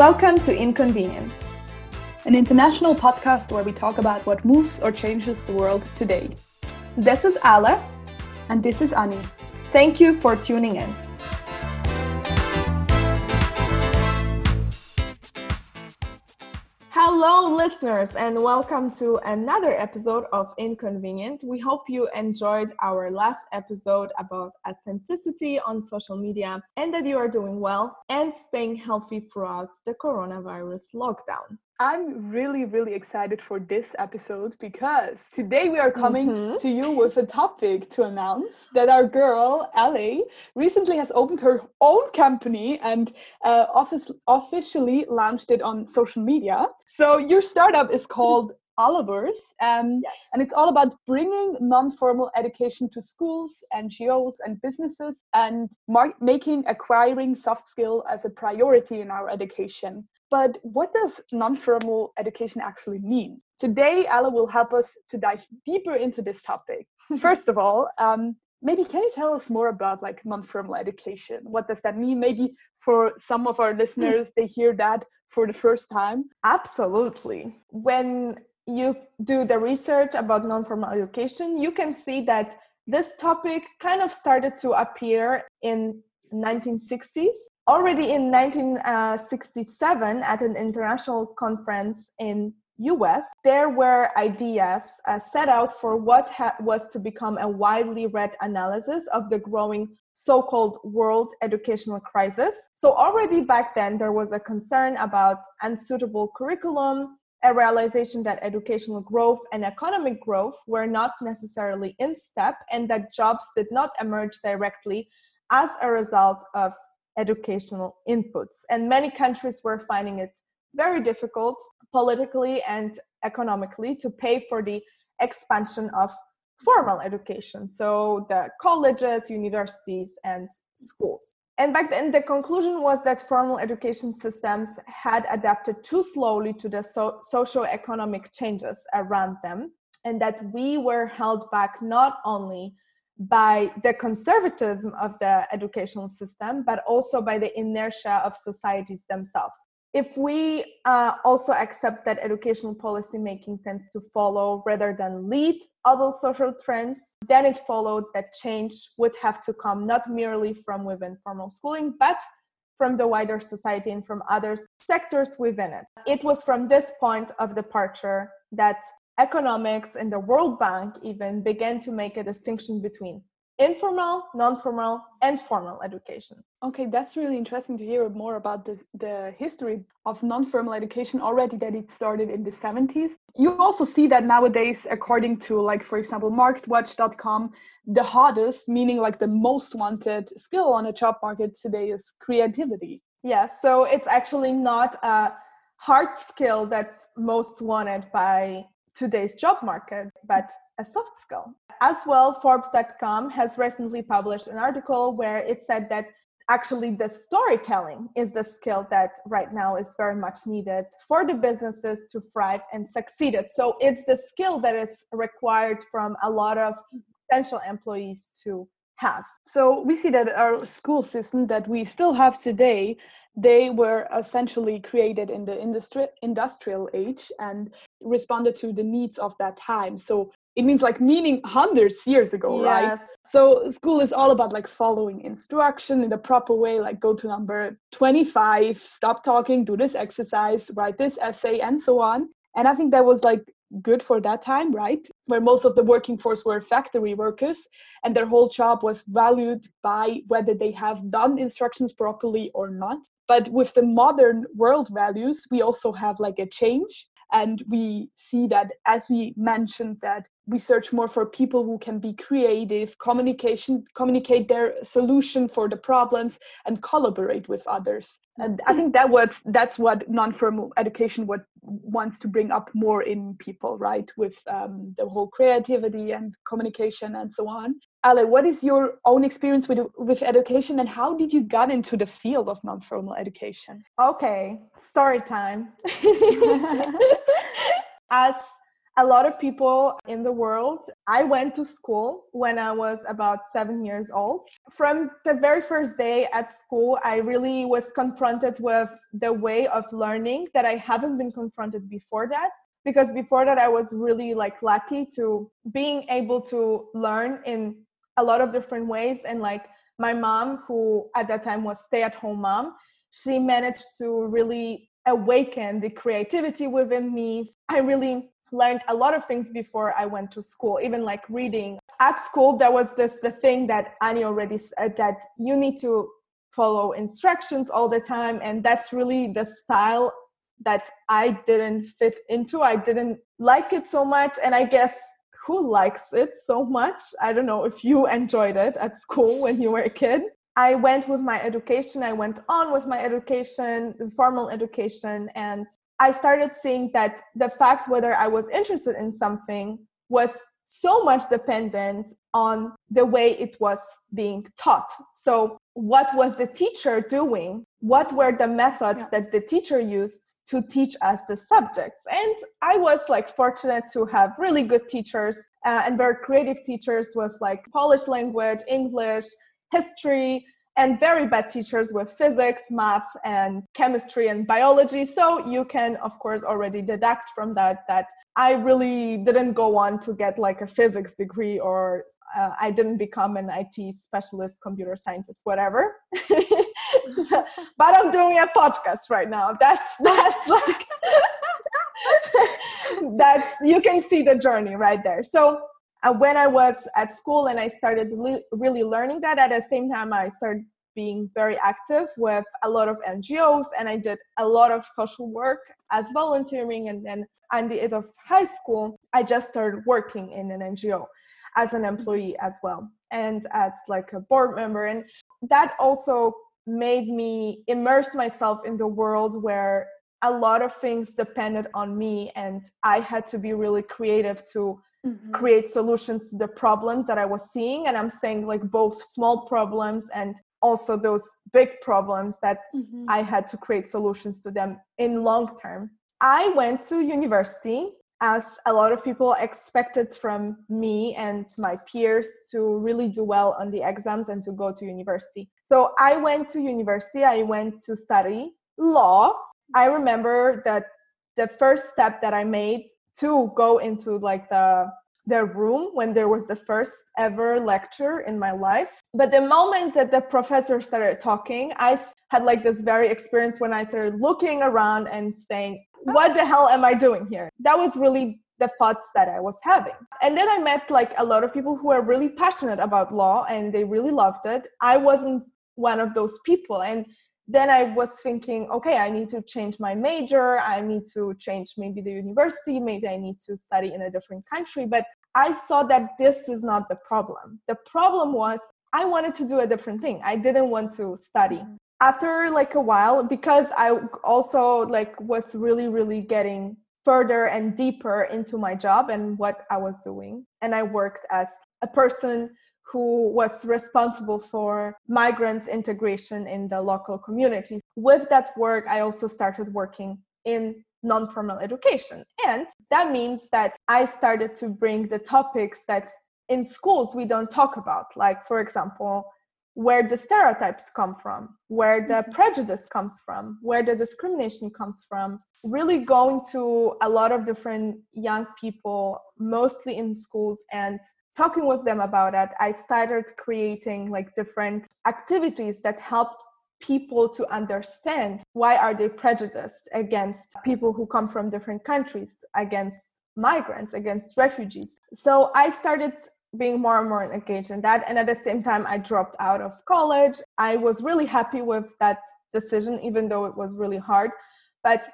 Welcome to Inconvenient, an international podcast where we talk about what moves or changes the world today. This is Ala. And this is Annie. Thank you for tuning in. Hello, listeners, and welcome to another episode of Inconvenient. We hope you enjoyed our last episode about authenticity on social media and that you are doing well and staying healthy throughout the coronavirus lockdown. I'm really, really excited for this episode because today we are coming mm-hmm. to you with a topic to announce that our girl, Ale, recently has opened her own company and uh, office, officially launched it on social media. So, your startup is called Alleverse, um, yes. and it's all about bringing non-formal education to schools, NGOs, and businesses, and mar- making acquiring soft skill as a priority in our education. But what does non-formal education actually mean? Today, Ella will help us to dive deeper into this topic. First of all, um, maybe can you tell us more about like non-formal education? What does that mean? Maybe for some of our listeners, they hear that for the first time. Absolutely. When you do the research about non-formal education, you can see that this topic kind of started to appear in 1960s already in 1967 at an international conference in US, there were ideas uh, set out for what ha- was to become a widely read analysis of the growing so called world educational crisis. So, already back then, there was a concern about unsuitable curriculum, a realization that educational growth and economic growth were not necessarily in step, and that jobs did not emerge directly as a result of educational inputs. And many countries were finding it very difficult politically and economically to pay for the expansion of formal education. So the colleges, universities, and schools. And back then, the conclusion was that formal education systems had adapted too slowly to the so- socio-economic changes around them, and that we were held back not only by the conservatism of the educational system, but also by the inertia of societies themselves. If we uh, also accept that educational policy making tends to follow rather than lead other social trends, then it followed that change would have to come not merely from within formal schooling, but from the wider society and from other sectors within it. It was from this point of departure that economics and the World Bank even began to make a distinction between informal, non-formal, and formal education. Okay, that's really interesting to hear more about the, the history of non-formal education already that it started in the 70s. You also see that nowadays, according to like, for example, marketwatch.com, the hottest, meaning like the most wanted skill on the job market today is creativity. Yes, so it's actually not a hard skill that's most wanted by today's job market, but a soft skill. As well, Forbes.com has recently published an article where it said that actually the storytelling is the skill that right now is very much needed for the businesses to thrive and succeed it. so it's the skill that it's required from a lot of potential employees to have so we see that our school system that we still have today they were essentially created in the industri- industrial age and responded to the needs of that time. So it means like meaning hundreds years ago yes. right so school is all about like following instruction in the proper way like go to number 25 stop talking do this exercise write this essay and so on. And i think that was like good for that time right? Where most of the working force were factory workers and their whole job was valued by whether they have done instructions properly or not but with the modern world values we also have like a change. And we see that as we mentioned that we search more for people who can be creative communication communicate their solution for the problems and collaborate with others. And i think that was that's what non-formal education what wants to bring up more in people right? With um, the whole creativity and communication and so on Ale, what is your own experience with with education and how did you get into the field of non-formal education? Okay, story time. As a lot of people in the world. I went to school when I was about seven years old. From the very first day at school, I really was confronted with the way of learning that I haven't been confronted before that. Because before that, I was really like lucky to being able to learn in a lot of different ways. And like my mom, who at that time was stay at home mom, she managed to really awaken the creativity within me. I really learned a lot of things before I went to school, even like reading. At school, there was this the thing that Annie already said uh, that you need to follow instructions all the time, and that's really the style that I didn't fit into. I didn't like it so much, and I guess who likes it so much? I don't know if you enjoyed it at school when you were a kid. I went with my education, I went on with my education, formal education, and I started seeing that the fact whether I was interested in something was so much dependent on the way it was being taught. So, what was the teacher doing? What were the methods yeah. that the teacher used to teach us the subjects? And I was like fortunate to have really good teachers uh, and very creative teachers with like Polish language, English, history, and very bad teachers with physics, math, and chemistry and biology. So you can, of course, already deduct from that that I really didn't go on to get like a physics degree or uh, I didn't become an IT specialist, computer scientist, whatever. but I'm doing a podcast right now. That's that's like that's you can see the journey right there. So uh, when I was at school and I started li- really learning that, at the same time, I started being very active with a lot of NGOs and I did a lot of social work as volunteering. And then at the end of high school, I just started working in an NGO as an employee as well and as like a board member. And that also made me immerse myself in the world where a lot of things depended on me and I had to be really creative to mm-hmm. create solutions to the problems that I was seeing. And I'm saying like both small problems and also those big problems that mm-hmm. I had to create solutions to them in long term. I went to university as a lot of people expected from me and my peers to really do well on the exams and to go to university. So I went to university, I went to study law. I remember that the first step that I made to go into like the the room when there was the first ever lecture in my life but the moment that the professor started talking i had like this very experience when i started looking around and saying what the hell am i doing here that was really the thoughts that i was having and then i met like a lot of people who are really passionate about law and they really loved it i wasn't one of those people and then I was thinking, okay, I need to change my major. I need to change maybe the university. Maybe I need to study in a different country. But I saw that this is not the problem. The problem was I wanted to do a different thing. I didn't want to study. After like a while, because I also like was really, really getting further and deeper into my job and what I was doing. And I worked as a person who was responsible for migrants integration in the local communities. With that work, I also started working in non-formal education. And that means that I started to bring the topics that in schools we don't talk about, like for example, where the stereotypes come from, where the mm-hmm. prejudice comes from, where the discrimination comes from. Really going to a lot of different young people, mostly in schools, and talking with them about it, I started creating like different activities that helped people to understand why are they prejudiced against people who come from different countries, against migrants, against refugees. So I started being more and more engaged in that. And at the same time, I dropped out of college. I was really happy with that decision, even though it was really hard. But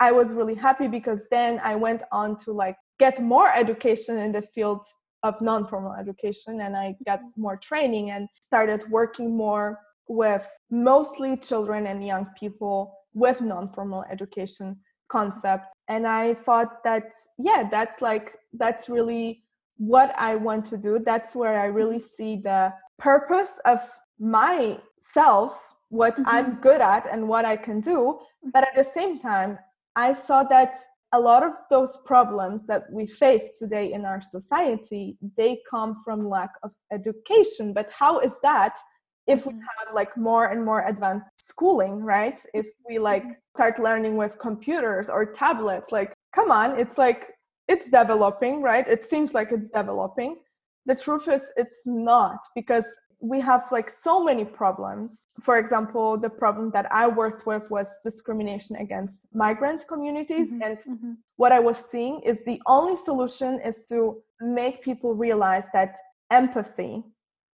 I was really happy because then I went on to like get more education in the field of non-formal education and i got mm-hmm. more training and started working more with mostly children and young people with non-formal education concepts and i thought that yeah that's like that's really what i want to do that's where i really see the purpose of myself what mm-hmm. i'm good at and what i can do but at the same time i saw that a lot of those problems that we face today in our society they come from lack of education but how is that if we mm-hmm. have like more and more advanced schooling right if we like mm-hmm. start learning with computers or tablets like come on it's like it's developing right it seems like it's developing the truth is it's not because we have like so many problems for example the problem that i worked with was discrimination against migrant communities mm-hmm. and mm-hmm. what i was seeing is the only solution is to make people realize that empathy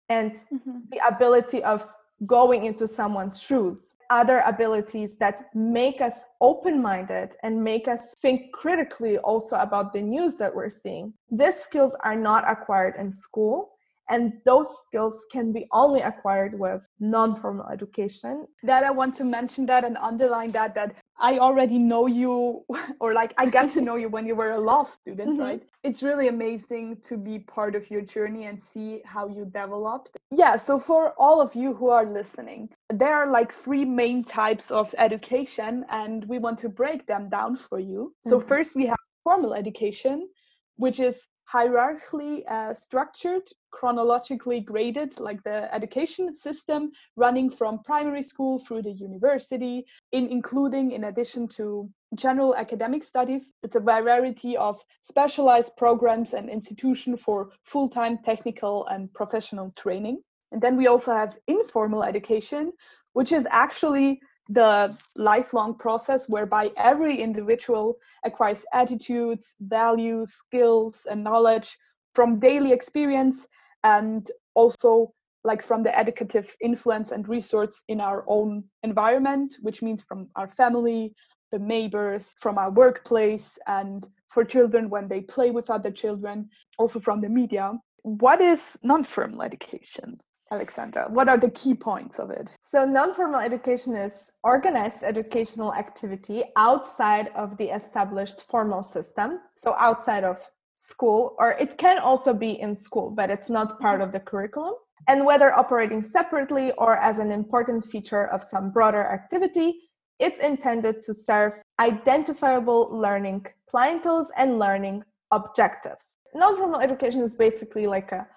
and mm-hmm. the ability of going into someone's shoes other abilities that make us open minded and make us think critically also about the news that we're seeing. These skills are not acquired in school. And those skills can be only acquired with non formal education. That I want to mention that and underline that, that I already know you, or like I got to know you when you were a law student, mm-hmm. right? It's really amazing to be part of your journey and see how you developed. Yeah, so for all of you who are listening, there are like three main types of education, and we want to break them down for you. Mm-hmm. So, first, we have formal education, which is hierarchically uh, structured, chronologically graded, like the education system, running from primary school through the university, in including, in addition to general academic studies, it's a variety of specialized programs and institution for full-time technical and professional training. And then we also have informal education, which is actually the lifelong process whereby every individual acquires attitudes, values, skills, and knowledge from daily experience and also like from the educative influence and resource in our own environment, which means from our family, the neighbors, from our workplace, and for children when they play with other children, also from the media. What is non formal education? Alexandra? What are the key points of it? So, non formal education is organized educational activity outside of the established formal system, so outside of school, or it can also be in school, but it's not part of the curriculum. And whether operating separately or as an important feature of some broader activity, it's intended to serve identifiable learning clienteles and learning objectives. Non formal education is basically like a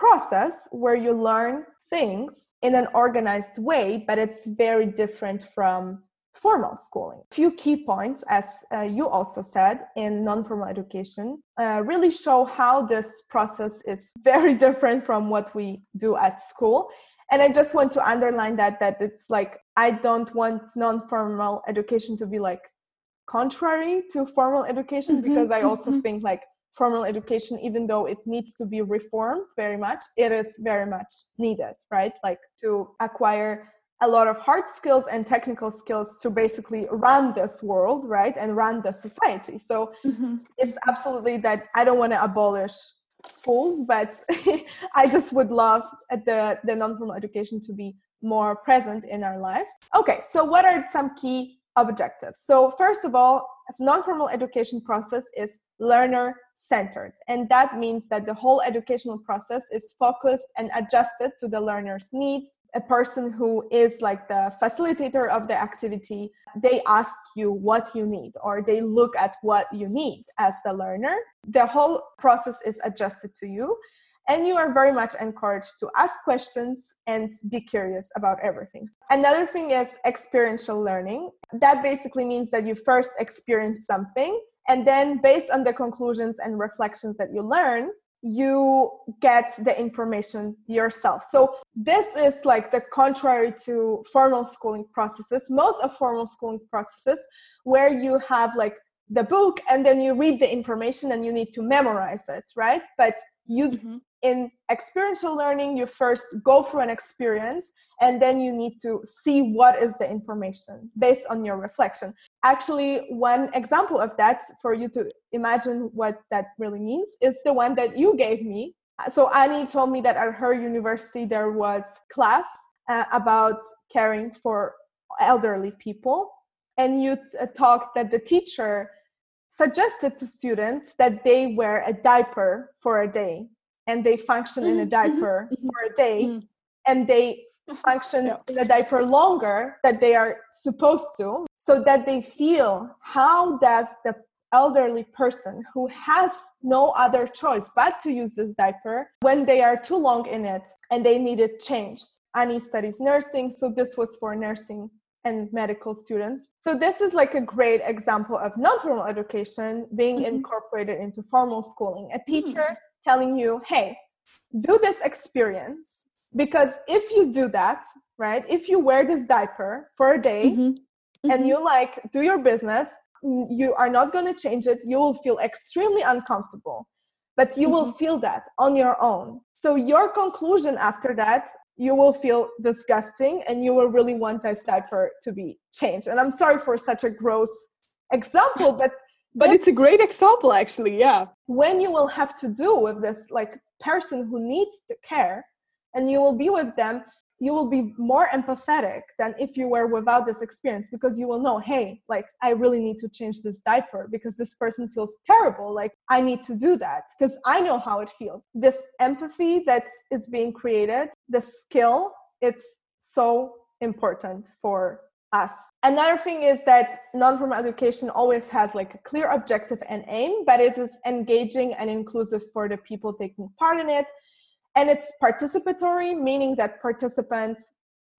process where you learn things in an organized way, but it's very different from formal schooling. A few key points, as uh, you also said, in non formal education uh, really show how this process is very different from what we do at school. And I just want to underline that that it's like I don't want non-formal education to be like contrary to formal education mm-hmm, because I also mm-hmm. think like formal education even though it needs to be reformed very much it is very much needed right? Like to acquire a lot of hard skills and technical skills to basically run this world right? And run the society. So mm-hmm. it's absolutely that i don't want to abolish schools but i just would love the the non-formal education to be more present in our lives. Okay so what are some key objectives? So first of all non-formal education process is learner centered. And that means that the whole educational process is focused and adjusted to the learner's needs. A person who is like the facilitator of the activity, they ask you what you need or they look at what you need as the learner. The whole process is adjusted to you. And you are very much encouraged to ask questions and be curious about everything. Another thing is experiential learning. That basically means that you first experience something and then based on the conclusions and reflections that you learn you get the information yourself. So this is like the contrary to formal schooling processes. Most of formal schooling processes where you have like the book and then you read the information and you need to memorize it right? But you mm-hmm. in experiential learning you first go through an experience and then you need to see what is the information based on your reflection. Actually one example of that for you to imagine what that really means is the one that you gave me. So annie told me that at her university there was class uh, about caring for elderly people and you uh, talked that the teacher suggested to students that they wear a diaper for a day and they function mm-hmm. in a mm-hmm, diaper mm-hmm. for a day mm-hmm. and they function yeah. in a diaper longer that they are supposed to so that they feel how does the elderly person who has no other choice but to use this diaper when they are too long in it and they need it changed. Annie studies nursing, so this was for nursing and medical students. So this is like a great example of non-formal education being mm-hmm. incorporated into formal schooling. A teacher mm-hmm. telling you, "Hey, do this experience because if you do that, right? If you wear this diaper for a day mm-hmm. and mm-hmm. you like do your business, you are not going to change it. You will feel extremely uncomfortable, but you will mm-hmm. feel that on your own. So your conclusion after that you will feel disgusting and you will really want this diaper to be changed. And I'm sorry for such a gross example, but but it's a great example actually, yeah. When you will have to do with this like person who needs the care and you will be with them you will be more empathetic than if you were without this experience because you will know hey like i really need to change this diaper because this person feels terrible. Like i need to do that because i know how it feels. This empathy that is being created the skill it's so important for us. Another thing is that non-formal education always has like a clear objective and aim but it is engaging and inclusive for the people taking part in it and it's participatory, meaning that participants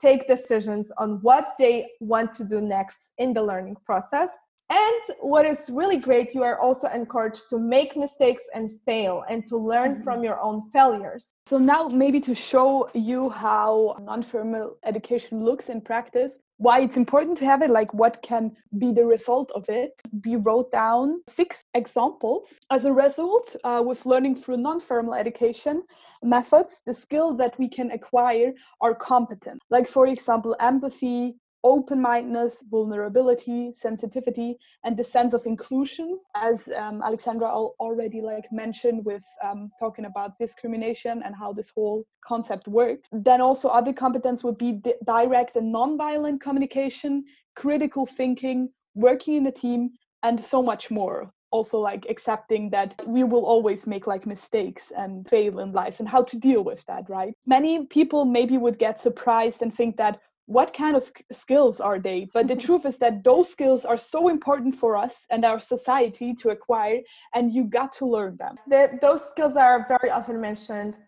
take decisions on what they want to do next in the learning process. And what is really great, you are also encouraged to make mistakes and fail and to learn mm-hmm. from your own failures. So, now maybe to show you how non formal education looks in practice, why it's important to have it, like what can be the result of it. We wrote down six examples. As a result, uh, with learning through non formal education methods, the skills that we can acquire are competent. Like, for example, empathy, open-mindedness vulnerability sensitivity and the sense of inclusion as um, alexandra already like mentioned with um, talking about discrimination and how this whole concept works. Then also other competence would be di- direct and non-violent communication critical thinking working in a team and so much more. Also like accepting that we will always make like mistakes and fail in life and how to deal with that right? Many people maybe would get surprised and think that what kind of skills are they? But the truth is that those skills are so important for us and our society to acquire and you got to learn them. The, those skills are very often mentioned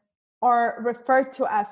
or referred to as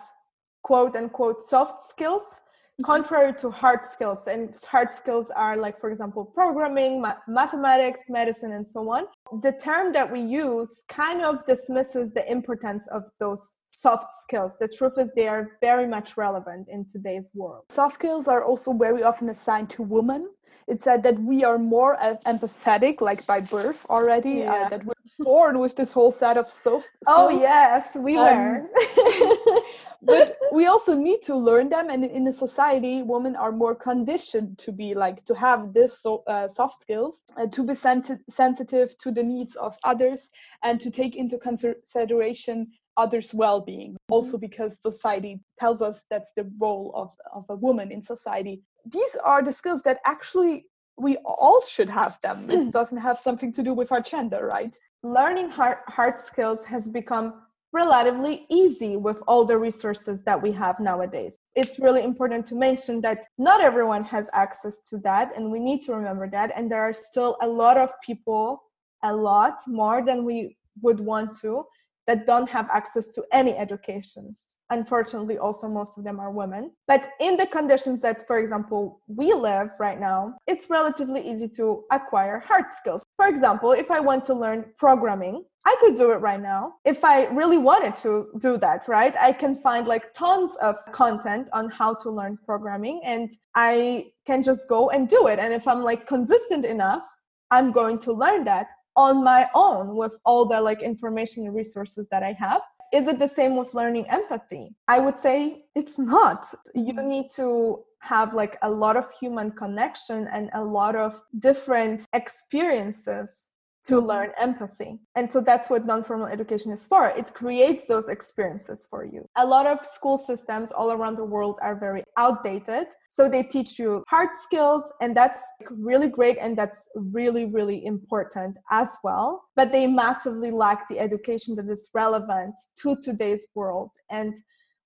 quote unquote soft skills mm-hmm. contrary to hard skills. And hard skills are like for example programming ma- mathematics medicine and so on. The term that we use kind of dismisses the importance of those soft skills. The truth is, they are very much relevant in today's world. Soft skills are also very often assigned to women. It's said that we are more empathetic, like by birth already, uh, yeah. uh, that we're born with this whole set of soft oh, skills. Oh, yes, we um, were. but we also need to learn them. And in a society, women are more conditioned to be like, to have this so, uh, soft skills, uh, to be sen- sensitive to the needs of others, and to take into consideration others' well-being mm-hmm. also because society tells us that's the role of, of a woman in society these are the skills that actually we all should have them it doesn't have something to do with our gender right learning hard, hard skills has become relatively easy with all the resources that we have nowadays. It's really important to mention that not everyone has access to that, and we need to remember that. And there are still a lot of people, a lot more than we would want to, that don't have access to any education. Unfortunately, also most of them are women. But in the conditions that, for example, we live right now, it's relatively easy to acquire hard skills. For example, if I want to learn programming, I could do it right now if I really wanted to do that, right? I can find like tons of content on how to learn programming and I can just go and do it. And if I'm like consistent enough, I'm going to learn that on my own with all the like information and resources that I have. Is it the same with learning empathy? I would say it's not. You mm-hmm. need to have like a lot of human connection and a lot of different experiences to learn empathy. And so that's what non-formal education is for. It creates those experiences for you. A lot of school systems all around the world are very outdated. So they teach you hard skills and that's really great and that's really really important as well. But they massively lack the education that is relevant to today's world and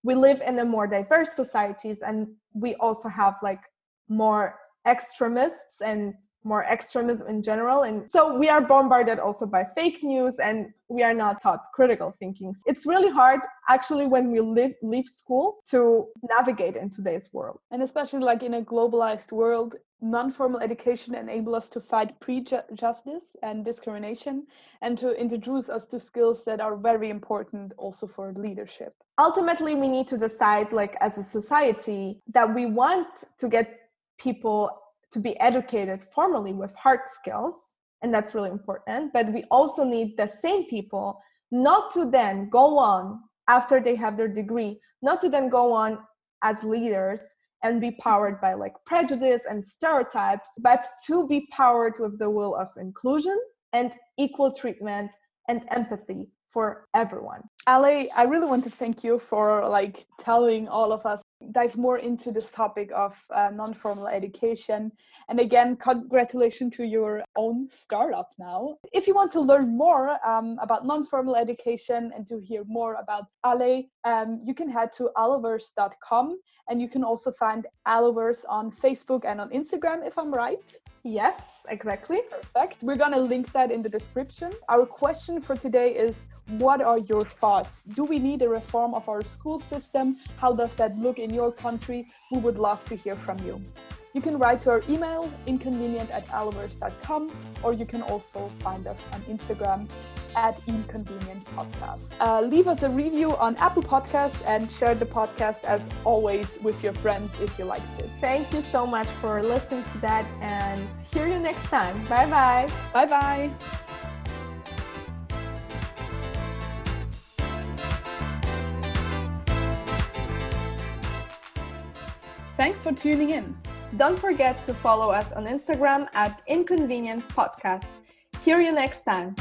we live in a more diverse societies and we also have like more extremists and more extremism in general. And so we are bombarded also by fake news and we are not taught critical thinking. It's really hard actually when we live, leave school to navigate in today's world. And especially like in a globalized world, non-formal education enable us to fight prejudice and discrimination and to introduce us to skills that are very important also for leadership ultimately we need to decide like as a society that we want to get people to be educated formally with hard skills and that's really important but we also need the same people not to then go on after they have their degree not to then go on as leaders and be powered by like prejudice and stereotypes but to be powered with the will of inclusion and equal treatment and empathy for everyone. Ali, I really want to thank you for like telling all of us dive more into this topic of uh, non-formal education. And again congratulations to your own startup now. If you want to learn more um, about non-formal education and to hear more about ale um, you can head to alleverse.com and you can also find alloverse on facebook and on instagram if i'm right Yes, exactly. Perfect. We're going to link that in the description. Our question for today is What are your thoughts? Do we need a reform of our school system? How does that look in your country? We would love to hear from you. You can write to our email, inconvenient at alleverse.com, or you can also find us on Instagram at Inconvenient Podcast. Uh, leave us a review on Apple Podcasts and share the podcast as always with your friends if you liked it. Thank you so much for listening to that and hear you next time. Bye bye. Bye bye. Thanks for tuning in. Don't forget to follow us on Instagram at Inconvenient Podcast. Hear you next time.